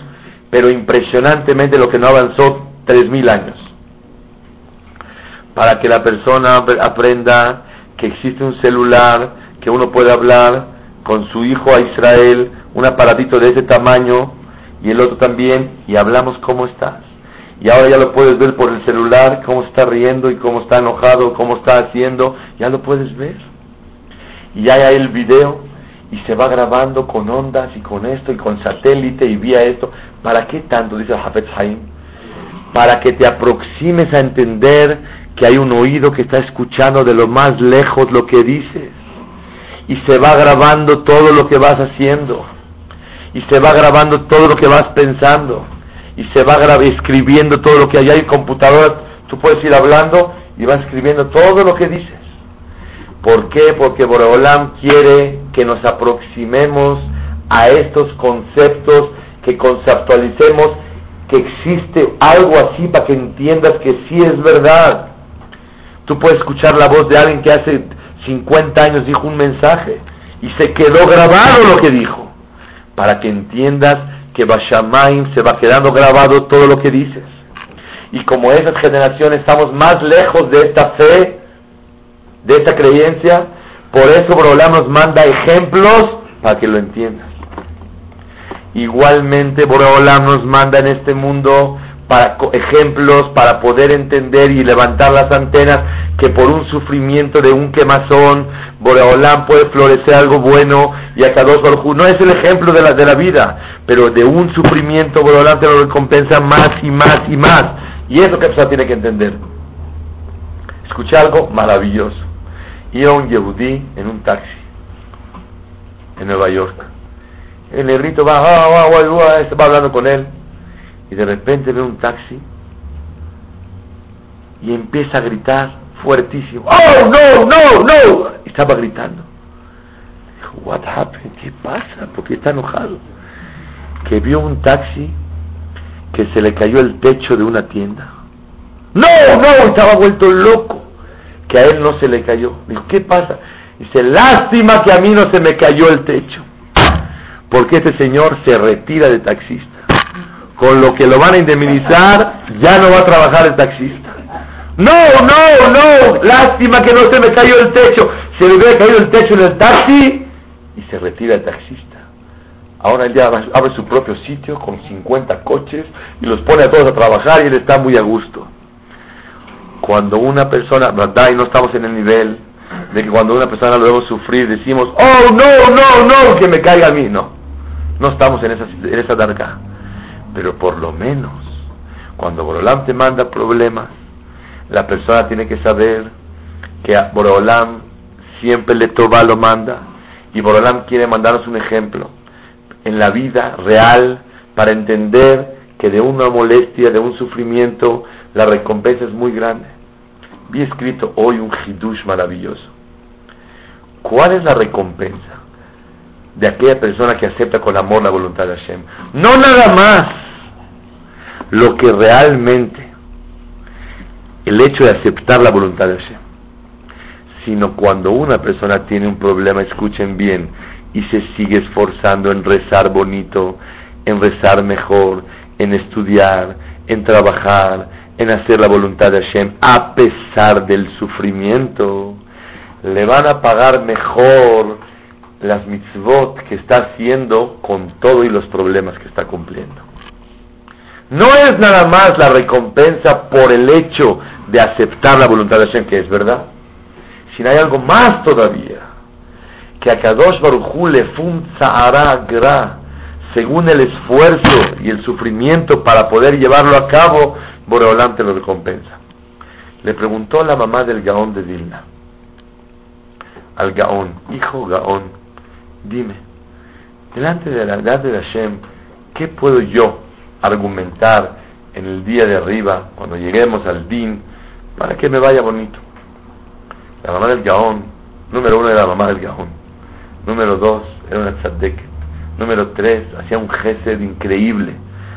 S1: pero impresionantemente lo que no avanzó 3.000 años. Para que la persona aprenda que existe un celular, que uno puede hablar con su hijo a Israel, un aparatito de ese tamaño, y el otro también, y hablamos cómo estás. Y ahora ya lo puedes ver por el celular, cómo está riendo y cómo está enojado, cómo está haciendo, ya lo puedes ver. Y ya hay el video y se va grabando con ondas y con esto y con satélite y vía esto. ¿Para qué tanto? Dice el Haim. Para que te aproximes a entender que hay un oído que está escuchando de lo más lejos lo que dices. Y se va grabando todo lo que vas haciendo. Y se va grabando todo lo que vas pensando. Y se va escribiendo todo lo que hay en computadora. Tú puedes ir hablando y vas escribiendo todo lo que dices. ¿Por qué? Porque Boreolam quiere que nos aproximemos a estos conceptos, que conceptualicemos que existe algo así para que entiendas que sí es verdad. Tú puedes escuchar la voz de alguien que hace 50 años dijo un mensaje y se quedó grabado lo que dijo, para que entiendas que Bashamaim se va quedando grabado todo lo que dices. Y como esas generaciones estamos más lejos de esta fe, de esta creencia. Por eso Borolam nos manda ejemplos para que lo entiendas. Igualmente Borolam nos manda en este mundo para ejemplos para poder entender y levantar las antenas que por un sufrimiento de un quemazón Boreolam puede florecer algo bueno y a dos no es el ejemplo de la, de la vida pero de un sufrimiento Boreolam te lo recompensa más y más y más. Y eso que persona tiene que entender. Escuché algo maravilloso. Iba un yehudí en un taxi en Nueva York. El negrito va, ah, va, va, va hablando con él y de repente ve un taxi y empieza a gritar fuertísimo. ¡Oh, no, no, no! Estaba gritando. Dijo, what happened? ¿Qué pasa? ¿Por qué está enojado? Que vio un taxi que se le cayó el techo de una tienda. No, no, estaba vuelto loco que a él no se le cayó. Dijo, ¿qué pasa? Dice, lástima que a mí no se me cayó el techo. Porque este señor se retira de taxista. Con lo que lo van a indemnizar, ya no va a trabajar el taxista. No, no, no, lástima que no se me cayó el techo. Se le hubiera caído el techo en el taxi y se retira el taxista. Ahora él ya abre su propio sitio con 50 coches y los pone a todos a trabajar y él está muy a gusto cuando una persona, ¿verdad? Y no estamos en el nivel de que cuando una persona lo vemos sufrir decimos, oh, no, no, no, que me caiga a mí. No, no estamos en esa, en esa. Pero por lo menos, cuando Borolam te manda problemas, la persona tiene que saber que a Borolam siempre le toba lo manda. Y Borolam quiere mandarnos un ejemplo en la vida real para entender que de una molestia, de un sufrimiento, la recompensa es muy grande. Vi escrito hoy un hidush maravilloso. ¿Cuál es la recompensa de aquella persona que acepta con amor la voluntad de Hashem? No nada más lo que realmente el hecho de aceptar la voluntad de Hashem, sino cuando una persona tiene un problema, escuchen bien, y se sigue esforzando en rezar bonito, en rezar mejor, en estudiar, en trabajar, en hacer la voluntad de Hashem, a pesar del sufrimiento, le van a pagar mejor las mitzvot que está haciendo con todo y los problemas que está cumpliendo. No es nada más la recompensa por el hecho de aceptar la voluntad de Hashem, que es verdad, sino hay algo más todavía, que a Kadosh Baruchu le fun gra, según el esfuerzo y el sufrimiento para poder llevarlo a cabo, Boreolam te lo recompensa. Le preguntó la mamá del Gaón de Dilna, al Gaón, hijo Gaón, dime, delante de la edad de Hashem, ¿qué puedo yo argumentar en el día de arriba, cuando lleguemos al din, para que me vaya bonito. La mamá del Gaón, número uno era la mamá del Gaón, número dos era una tzadek, número tres hacía un gesed increíble,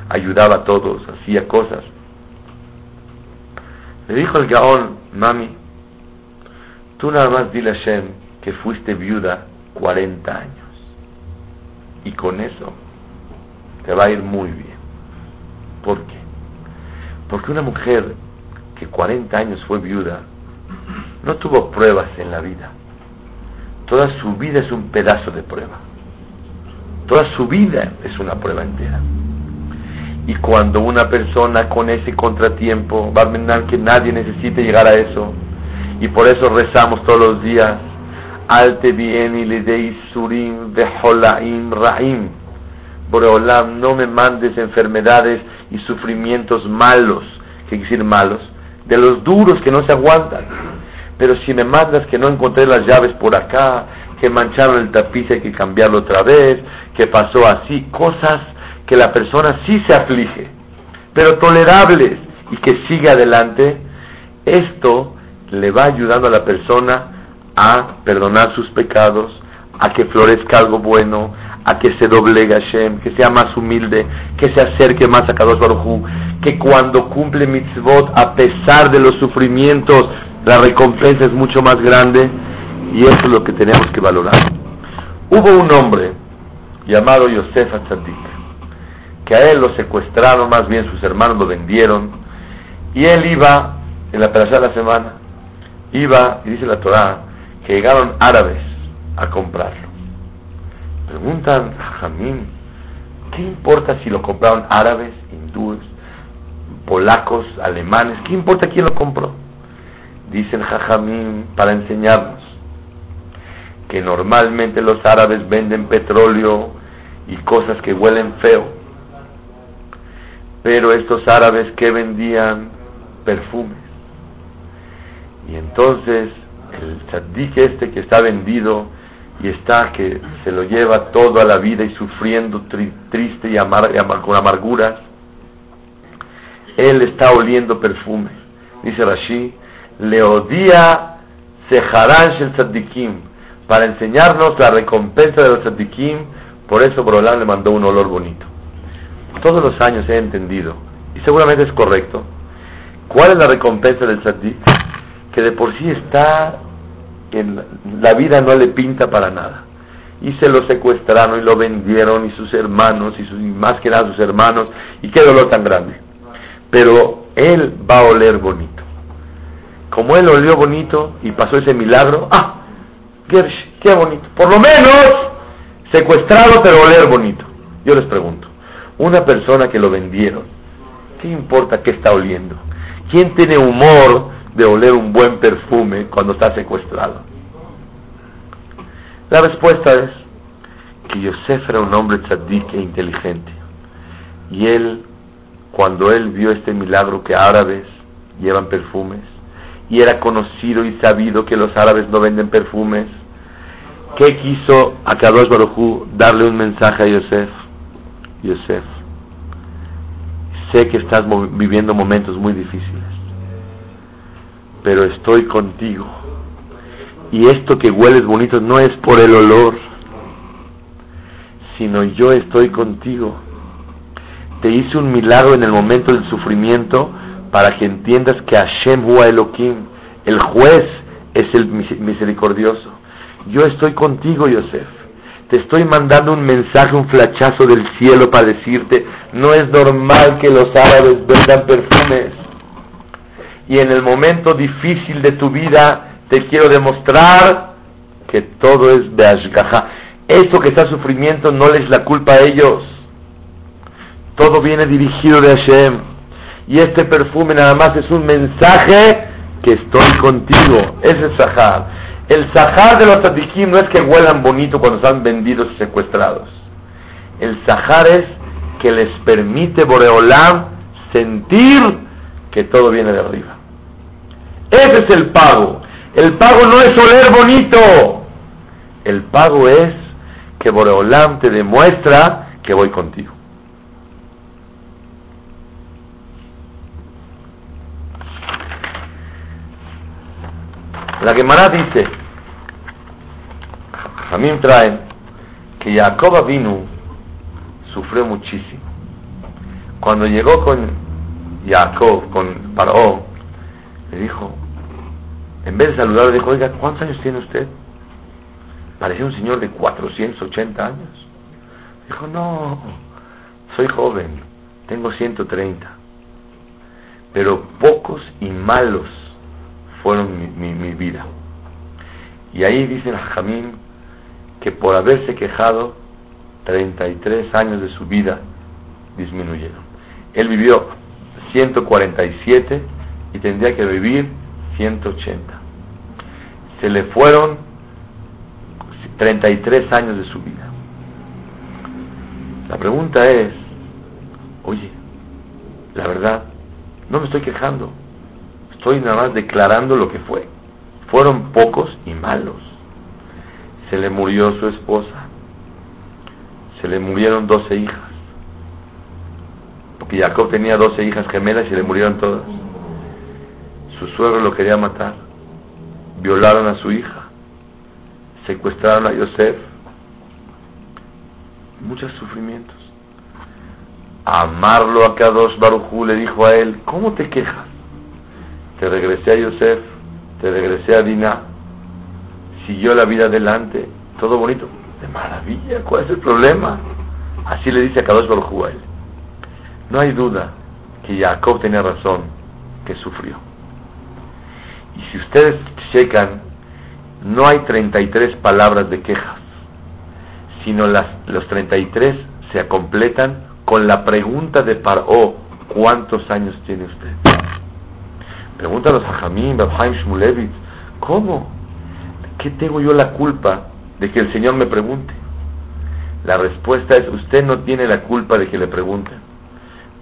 S1: ayudaba a todos, hacía cosas. Le dijo el Gaón, mami, tú nada más dile a Shem que fuiste viuda 40 años. Y con eso te va a ir muy bien. ¿Por qué? Porque una mujer que 40 años fue viuda no tuvo pruebas en la vida. Toda su vida es un pedazo de prueba. Toda su vida es una prueba entera. Y cuando una persona con ese contratiempo, va a que nadie necesite llegar a eso, y por eso rezamos todos los días, Y le de surim holaim raim. Boreolam, no me mandes enfermedades y sufrimientos malos, que decir malos, de los duros que no se aguantan. Pero si me mandas que no encontré las llaves por acá, que mancharon el tapiz hay que cambiarlo otra vez, que pasó así, cosas que la persona sí se aflige, pero tolerables y que sigue adelante, esto le va ayudando a la persona a perdonar sus pecados, a que florezca algo bueno, a que se doblegue a Hashem, que sea más humilde, que se acerque más a Kadosh Baruj que cuando cumple mitzvot, a pesar de los sufrimientos, la recompensa es mucho más grande, y eso es lo que tenemos que valorar. Hubo un hombre llamado Yosef Atzadik, que a él lo secuestraron, más bien sus hermanos lo vendieron, y él iba, en la tercera de la semana, iba, y dice la Torah, que llegaron árabes a comprarlo. Preguntan a Jamín, ¿qué importa si lo compraron árabes, hindúes, polacos, alemanes? ¿Qué importa quién lo compró? Dicen Jajamín para enseñarnos que normalmente los árabes venden petróleo y cosas que huelen feo pero estos árabes que vendían perfumes. Y entonces el tzadik este que está vendido y está que se lo lleva toda la vida y sufriendo triste y, con amarguras, él está oliendo perfume. Dice Rashi, le odia seharan el tzadikim, para enseñarnos la recompensa de los tzadikim, por eso Borolán le mandó un olor bonito. Todos los años he entendido, y seguramente es correcto, cuál es la recompensa del tzadik, que de por sí está en la vida no le pinta para nada. Y se lo secuestraron y lo vendieron y sus hermanos y, sus, más que nada sus hermanos y qué dolor tan grande. Pero él va a oler bonito. Como él olió bonito y pasó ese milagro, ah, Gersh, qué bonito. Por lo menos secuestrado pero oler bonito. Yo les pregunto, una persona que lo vendieron, ¿qué importa qué está oliendo? ¿Quién tiene humor de oler un buen perfume cuando está secuestrado? La respuesta es que Yosef era un hombre tzadik e inteligente. Y él, cuando él vio este milagro que árabes llevan perfumes, y era conocido y sabido que los árabes no venden perfumes, ¿qué quiso a Kadosh Baruj darle un mensaje a Yosef? Yosef, sé que estás viviendo momentos muy difíciles, pero estoy contigo. Y esto que hueles bonito no es por el olor, sino yo estoy contigo. Te hice un milagro en el momento del sufrimiento para que entiendas que Hashem Hua Elohim, el juez, es el misericordioso. Yo estoy contigo, Yosef te estoy mandando un mensaje, un flachazo del cielo para decirte, no es normal que los árabes vendan perfumes. Y en el momento difícil de tu vida te quiero demostrar que todo es de Ashgaha. Eso que está sufrimiento no les la culpa a ellos. Todo viene dirigido de Hashem. Y este perfume nada más es un mensaje que estoy contigo. Ese es Sahar. El sahar de los tzadikim no es que huelan bonito cuando están vendidos y secuestrados. El sahar es que les permite Boreolam sentir que todo viene de arriba. Ese es el pago. El pago no es oler bonito. El pago es que Boreolam te demuestra que voy contigo. La Gemara dice, Jamim trae que Jacob vino sufrió muchísimo. Cuando llegó con Jacob, con Paró, le dijo, en vez de saludarlo, dijo, oiga, ¿cuántos años tiene usted? Parecía un señor de 480 años. Dijo, no, soy joven, tengo 130. Pero pocos y malos fueron mi, vida. Y ahí dice Jamín que por haberse quejado, 33 años de su vida disminuyeron. Él vivió 147 y tendría que vivir 180. Se le fueron 33 años de su vida. La pregunta es, oye, la verdad, no me estoy quejando, estoy nada más declarando lo que fue. Fueron pocos y malos. Se le murió su esposa, se le murieron 12 hijas, porque Jacob tenía 12 hijas gemelas y le murieron todas. Su suegro lo quería matar, violaron a su hija, secuestraron a Yosef, muchos sufrimientos. Amarlo a Kadosh Barujú le dijo a él, ¿cómo te quejas? Te regresé a Yosef, te regresé a Dinah, siguió la vida adelante, todo bonito, de maravilla, ¿cuál es el problema? Así le dice a Kadosh Barujú a él. No hay duda que Jacob tenía razón, que sufrió. Y si ustedes checan, no hay 33 palabras de quejas, sino las, los 33 se completan con la pregunta de Paró, ¿cuántos años tiene usted? Pregunta a Hajamim, Babhaim Shmulevitz, ¿cómo? ¿Qué tengo yo la culpa de que el Señor me pregunte? La respuesta es, usted no tiene la culpa de que le pregunten,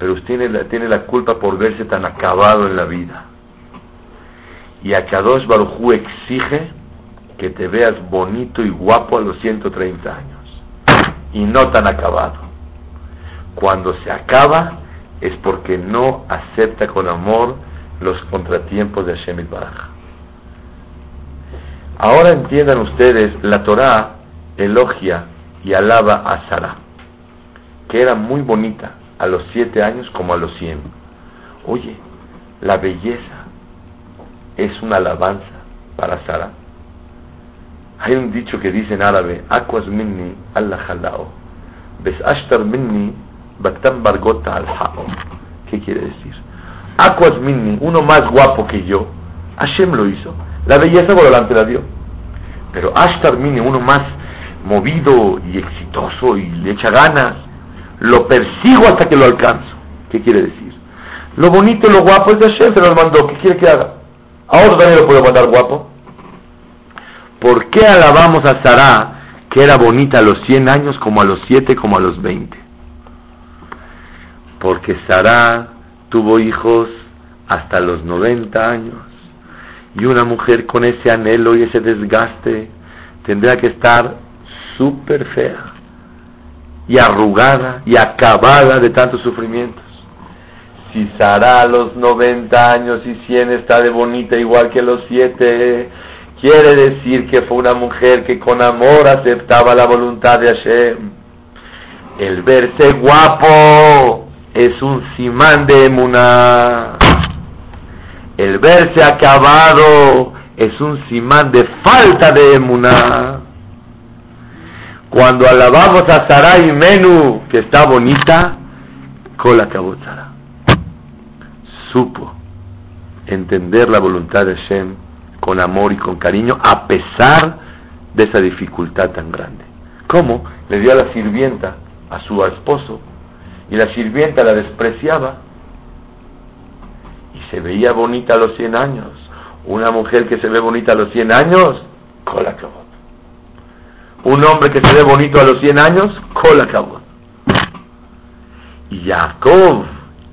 S1: pero usted tiene la, tiene la culpa por verse tan acabado en la vida. Y Akadosh Barujú exige que te veas bonito y guapo a los 130 años y no tan acabado. Cuando se acaba es porque no acepta con amor los contratiempos de Hashem Baraj. Ahora entiendan ustedes, la Torah elogia y alaba a Sara, que era muy bonita a los siete años como a los cien. Oye, la belleza es una alabanza para Sara. Hay un dicho que dice en árabe, Aquas minni Allah halao, bes ashtar minni baktam bargota al. ¿Qué quiere decir? Aquas minni, uno más guapo que yo, Hashem lo hizo. La belleza por delante la dio. Pero Ashtar minni, uno más movido y exitoso y le echa ganas, lo persigo hasta que lo alcanzo. ¿Qué quiere decir? Lo bonito y lo guapo es de Hashem, se lo mandó. ¿Qué quiere que haga? A otro también lo puedo mandar guapo. ¿Por qué alabamos a Sarah, que era bonita a los 100 años, como a los 7, como a los 20? Porque Sarah tuvo hijos hasta los 90 años. Y una mujer con ese anhelo y ese desgaste tendría que estar súper fea y arrugada y acabada de tantos sufrimientos. Si Sara a los 90 años y 100 está de bonita igual que los 7, quiere decir que fue una mujer que con amor aceptaba la voluntad de Hashem. El verse guapo es un simán de emuná. El verse acabado es un simán de falta de emuná. Cuando alabamos a Sarai Menú, que está bonita, cola Sara. Supo entender la voluntad de Hashem con amor y con cariño, a pesar de esa dificultad tan grande. ¿Cómo? Le dio a la sirvienta, a su esposo, y la sirvienta la despreciaba, y se veía bonita a los 100 años. Una mujer que se ve bonita a los 100 años, cola Un hombre que se ve bonito a los 100 años, cola Y Jacob,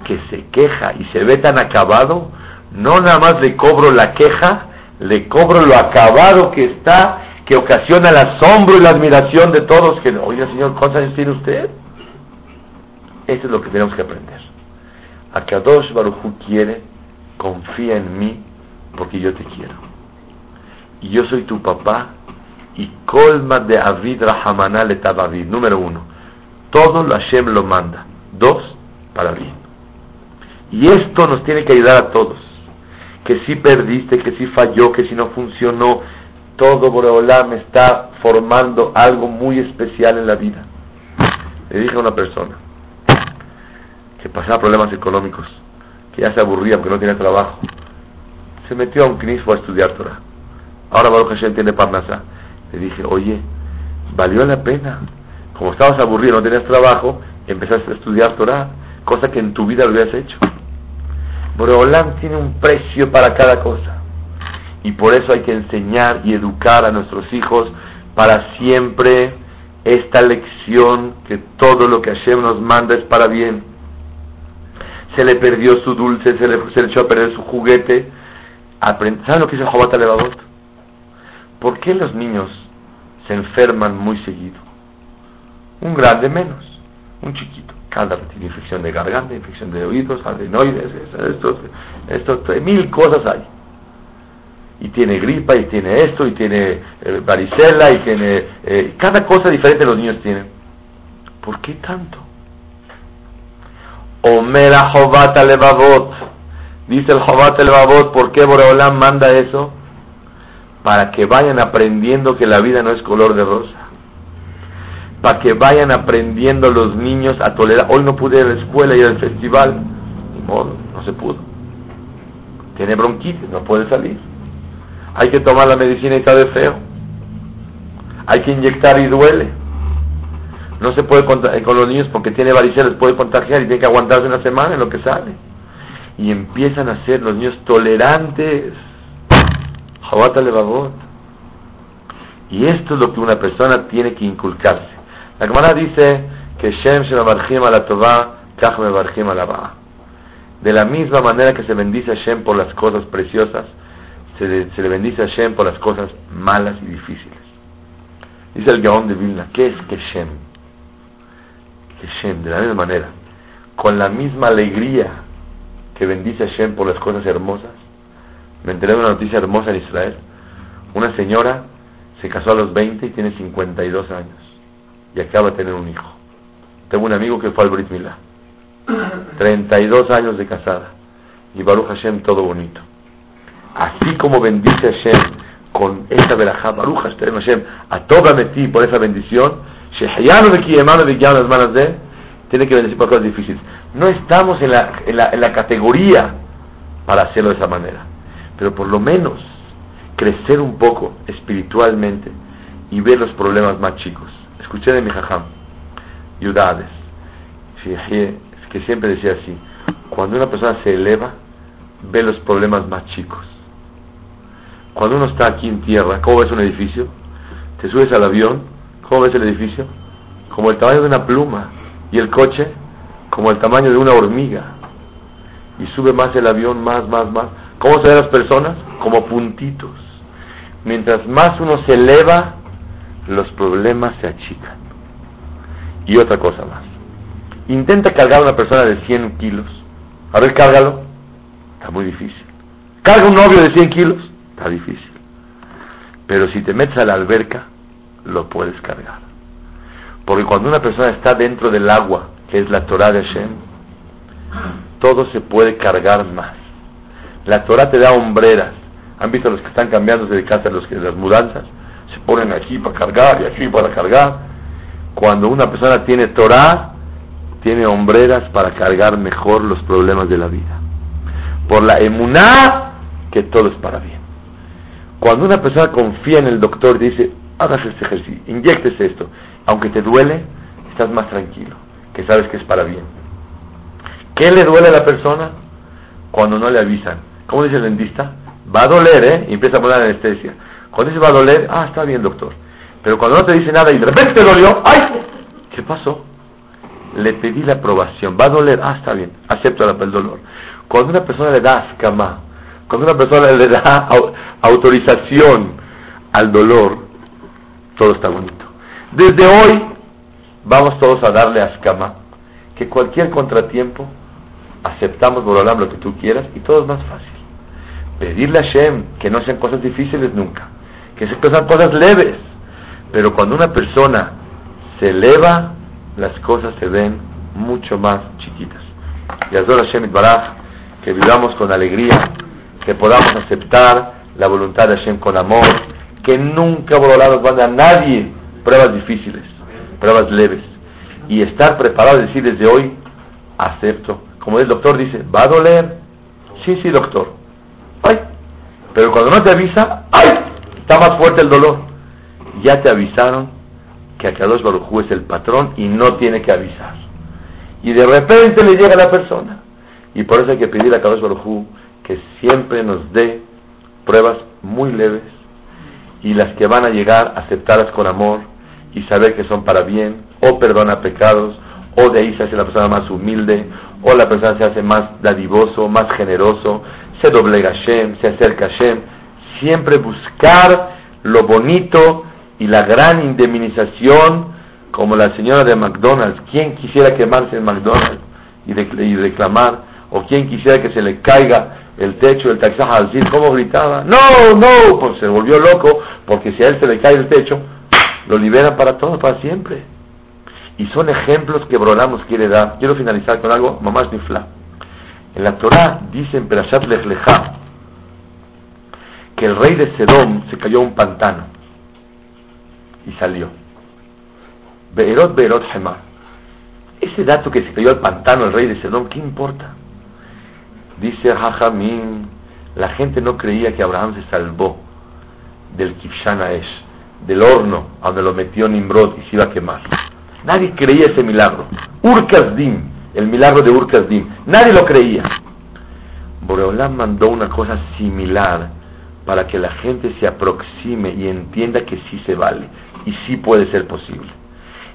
S1: que se queja y se ve tan acabado, no nada más le cobro la queja, le cobro lo acabado que está, que ocasiona el asombro y la admiración de todos, que, oiga señor, ¿cuántos años tiene usted? Eso es lo que tenemos que aprender. Akadosh Baruchu quiere, confía en mí, porque yo te quiero. y yo soy tu papá, y colma de Avid Rahamana le Número uno, todo lo Hashem lo manda. Dos, para bien. Y esto nos tiene que ayudar a todos. Que si perdiste, que si falló, que si no funcionó, todo Boreolam está formando algo muy especial en la vida. Le dije a una persona que pasaba problemas económicos, que ya se aburría porque no tenía trabajo. Se metió a un knisbo a estudiar Torah. Ahora Baruch Hashem tiene parnasa. Le dije, oye, valió la pena. Como estabas aburrido, no tenías trabajo, empezaste a estudiar Torah, cosa que en tu vida lo habías hecho. Boreolam tiene un precio para cada cosa. Y por eso hay que enseñar y educar a nuestros hijos para siempre esta lección que todo lo que Hashem nos manda es para bien. Se le perdió su dulce, se le, se echó a perder su juguete. ¿Saben lo que es el Jobat? ¿Por qué los niños se enferman muy seguido? Un grande menos, un chiquito. Cada tiene infección de garganta, infección de oídos, adenoides, esto, esto, mil cosas hay. Y tiene gripa, y tiene esto, y tiene eh, varicela, y tiene... Eh, cada cosa diferente los niños tienen. ¿Por qué tanto? Omera Jobat Levavot. Dice el Jobat Levavot, ¿por qué Boreolam manda eso? Para que vayan aprendiendo que la vida no es color de rosa para que vayan aprendiendo los niños a tolerar. Hoy no pude ir a la escuela y al festival, ni modo, no se pudo. Tiene bronquitis, no puede salir. Hay que tomar la medicina y está de feo. Hay que inyectar y duele. No se puede eh, con los niños porque tiene varicela, puede contagiar y tiene que aguantarse una semana en lo que sale. Y empiezan a ser los niños tolerantes. Y esto es lo que una persona tiene que inculcarse. La Gemara dice que Shem a la Tová, Kach a la De la misma manera que se bendice a Shem por las cosas preciosas, se, le bendice a Shem por las cosas malas y difíciles. Dice el Gaón de Vilna, ¿qué es Keshem? Keshem, de la misma manera, con la misma alegría que bendice a Shem por las cosas hermosas. Me enteré de una noticia hermosa en Israel. Una señora se casó a los 20 y tiene 52 años y acaba de tener un hijo. Tengo un amigo que fue al Brit Milá. 32 años de casada. Y Baruch Hashem todo bonito. Así como bendice Hashem con esta verajá, Baruch Hashem, a toda metí por esa bendición, tiene que bendecir por cosas difíciles. No estamos en la, en, la, en la categoría para hacerlo de esa manera. Pero por lo menos crecer un poco espiritualmente y ver los problemas más chicos. Escuché de mi jajam, Yudades, que siempre decía así, cuando una persona se eleva, ve los problemas más chicos. Cuando uno está aquí en tierra, ¿cómo ves un edificio? Te subes al avión, ¿cómo ves el edificio? Como el tamaño de una pluma. Y el coche, como el tamaño de una hormiga. Y sube más el avión, más, más, más. ¿Cómo se ven las personas? Como puntitos. Mientras más uno se eleva, los problemas se achican. Y otra cosa más. Intenta cargar a una persona de 100 kilos. A ver, cárgalo. Está muy difícil. Carga un novio de 100 kilos. Está difícil. Pero si te metes a la alberca, lo puedes cargar. Porque cuando una persona está dentro del agua, que es la Torah de Hashem, todo se puede cargar más. La Torah te da hombreras. ¿Han visto los que están cambiando de casa los que las mudanzas? se ponen aquí para cargar y aquí para cargar. Cuando una persona tiene Torah, tiene hombreras para cargar mejor los problemas de la vida. Por la emuná, que todo es para bien. Cuando una persona confía en el doctor y dice, hagas este ejercicio, inyectes esto, aunque te duele, estás más tranquilo, que sabes que es para bien. ¿Qué le duele a la persona? Cuando no le avisan. ¿Cómo dice el dentista? Va a doler, ¿eh? Y empieza a poner anestesia. Cuando dice va a doler, ah, está bien, doctor. Pero cuando no te dice nada y de repente te dolió, ¡ay! ¿Qué pasó? Le pedí la aprobación. Va a doler, ah, está bien, acepto el dolor. Cuando una persona le da ascama, cuando una persona le da autorización al dolor, todo está bonito. Desde hoy vamos todos a darle ascama, que cualquier contratiempo aceptamos por lo que tú quieras y todo es más fácil. Pedirle a Shem que no sean cosas difíciles nunca que se son cosas leves. Pero cuando una persona se eleva, las cosas se ven mucho más chiquitas. Y Azor Hashem Baraj, que vivamos con alegría, que podamos aceptar la voluntad de Hashem con amor, que nunca volamos a nadie pruebas difíciles, pruebas leves, y estar preparado y decir desde hoy, acepto. Como el doctor dice, ¿va a doler? Sí, sí, doctor. Ay. Pero cuando no te avisa, ¡ay! Está más fuerte el dolor. Ya te avisaron que Akadosh Barujú es el patrón y no tiene que avisar. Y de repente le llega a la persona. Y por eso hay que pedir a Akadosh Barujú que siempre nos dé pruebas muy leves y las que van a llegar, aceptarlas con amor y saber que son para bien, o perdona pecados, o de ahí se hace la persona más humilde, o la persona se hace más dadivoso, más generoso, se doblega a Shem, se acerca a Shem. Siempre buscar lo bonito y la gran indemnización, como la señora de McDonald's. ¿Quién quisiera quemarse en McDonald's y, reclamar? ¿O quién quisiera que se le caiga el techo del taxaja al ¿Cómo gritaba? ¡No, no! Pues se volvió loco, porque si a él se le cae el techo, lo liberan para todo, para siempre. Y son ejemplos que Brolamos quiere dar. Quiero finalizar con algo, mamás nifla. En la Torah dice en Perashat Lechlecha que el rey de Sedom se cayó a un pantano y salió. Beerot, Beerot, Hemar. Ese dato que se cayó al pantano el rey de Sedom, ¿qué importa? Dice Jajamín, la gente no creía que Abraham se salvó del Kifshana Esh, del horno a donde lo metió Nimrod y se iba a quemar. Nadie creía ese milagro. Urkazdim, el milagro de Urkazdim, nadie lo creía. Boreolam mandó una cosa similar para que la gente se aproxime y entienda que sí se vale y sí puede ser posible.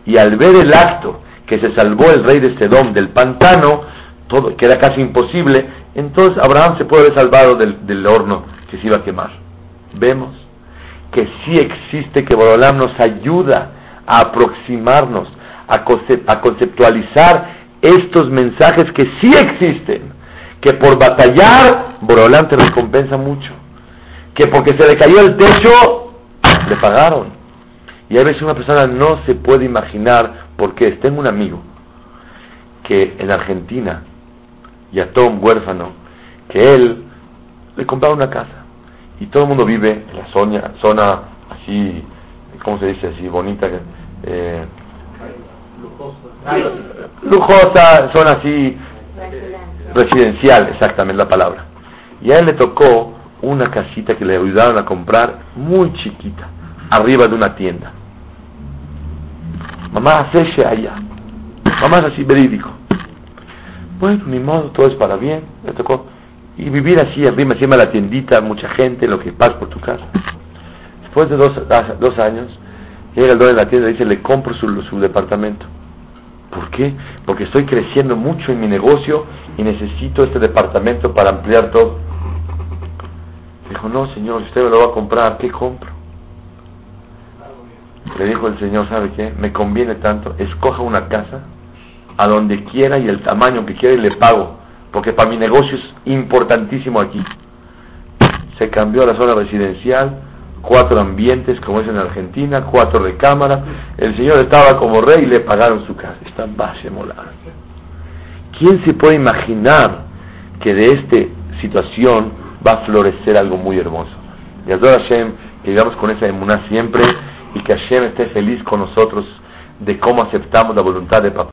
S1: Y al ver el acto que se salvó el rey de Sedom del pantano, todo, que era casi imposible, entonces Abraham se puede haber salvado del, horno que se iba a quemar. Vemos que sí existe, que Borolam nos ayuda a aproximarnos, a, conceptualizar estos mensajes que sí existen, que por batallar Borolam te recompensa mucho, que porque se le cayó el techo, le pagaron. Y a veces una persona no se puede imaginar por qué. Tengo un amigo que en Argentina y a Tom huérfano, que él le compraba una casa. Y todo el mundo vive en la zona, zona así, ¿cómo se dice así? Bonita. Eh, zona así, residencial, exactamente la palabra. Y a él le tocó una casita que le ayudaron a comprar muy chiquita, arriba de una tienda. Mamá, hace allá. Mamá es así verídico. Bueno, ni modo, todo es para bien, le tocó. Y vivir así, arriba, encima de la tiendita, mucha gente, lo que pasa por tu casa. Después de dos, dos años, llega el dueño de la tienda y dice, le compro su, su departamento. ¿Por qué? Porque estoy creciendo mucho en mi negocio y necesito este departamento para ampliar todo. Dijo, no, señor, usted me lo va a comprar, ¿qué compro? Le dijo el señor, ¿sabe qué? Me conviene tanto, escoja una casa a donde quiera y el tamaño que quiera y le pago, porque para mi negocio es importantísimo aquí. Se cambió a la zona residencial, cuatro ambientes como es en Argentina, cuatro recámaras, el señor estaba como rey y le pagaron su casa. Está base molada. ¿Quién se puede imaginar que de esta situación va a florecer algo muy hermoso? Y a Hashem, que vivamos con esa emuná siempre y que Hashem esté feliz con nosotros de cómo aceptamos la voluntad de papá.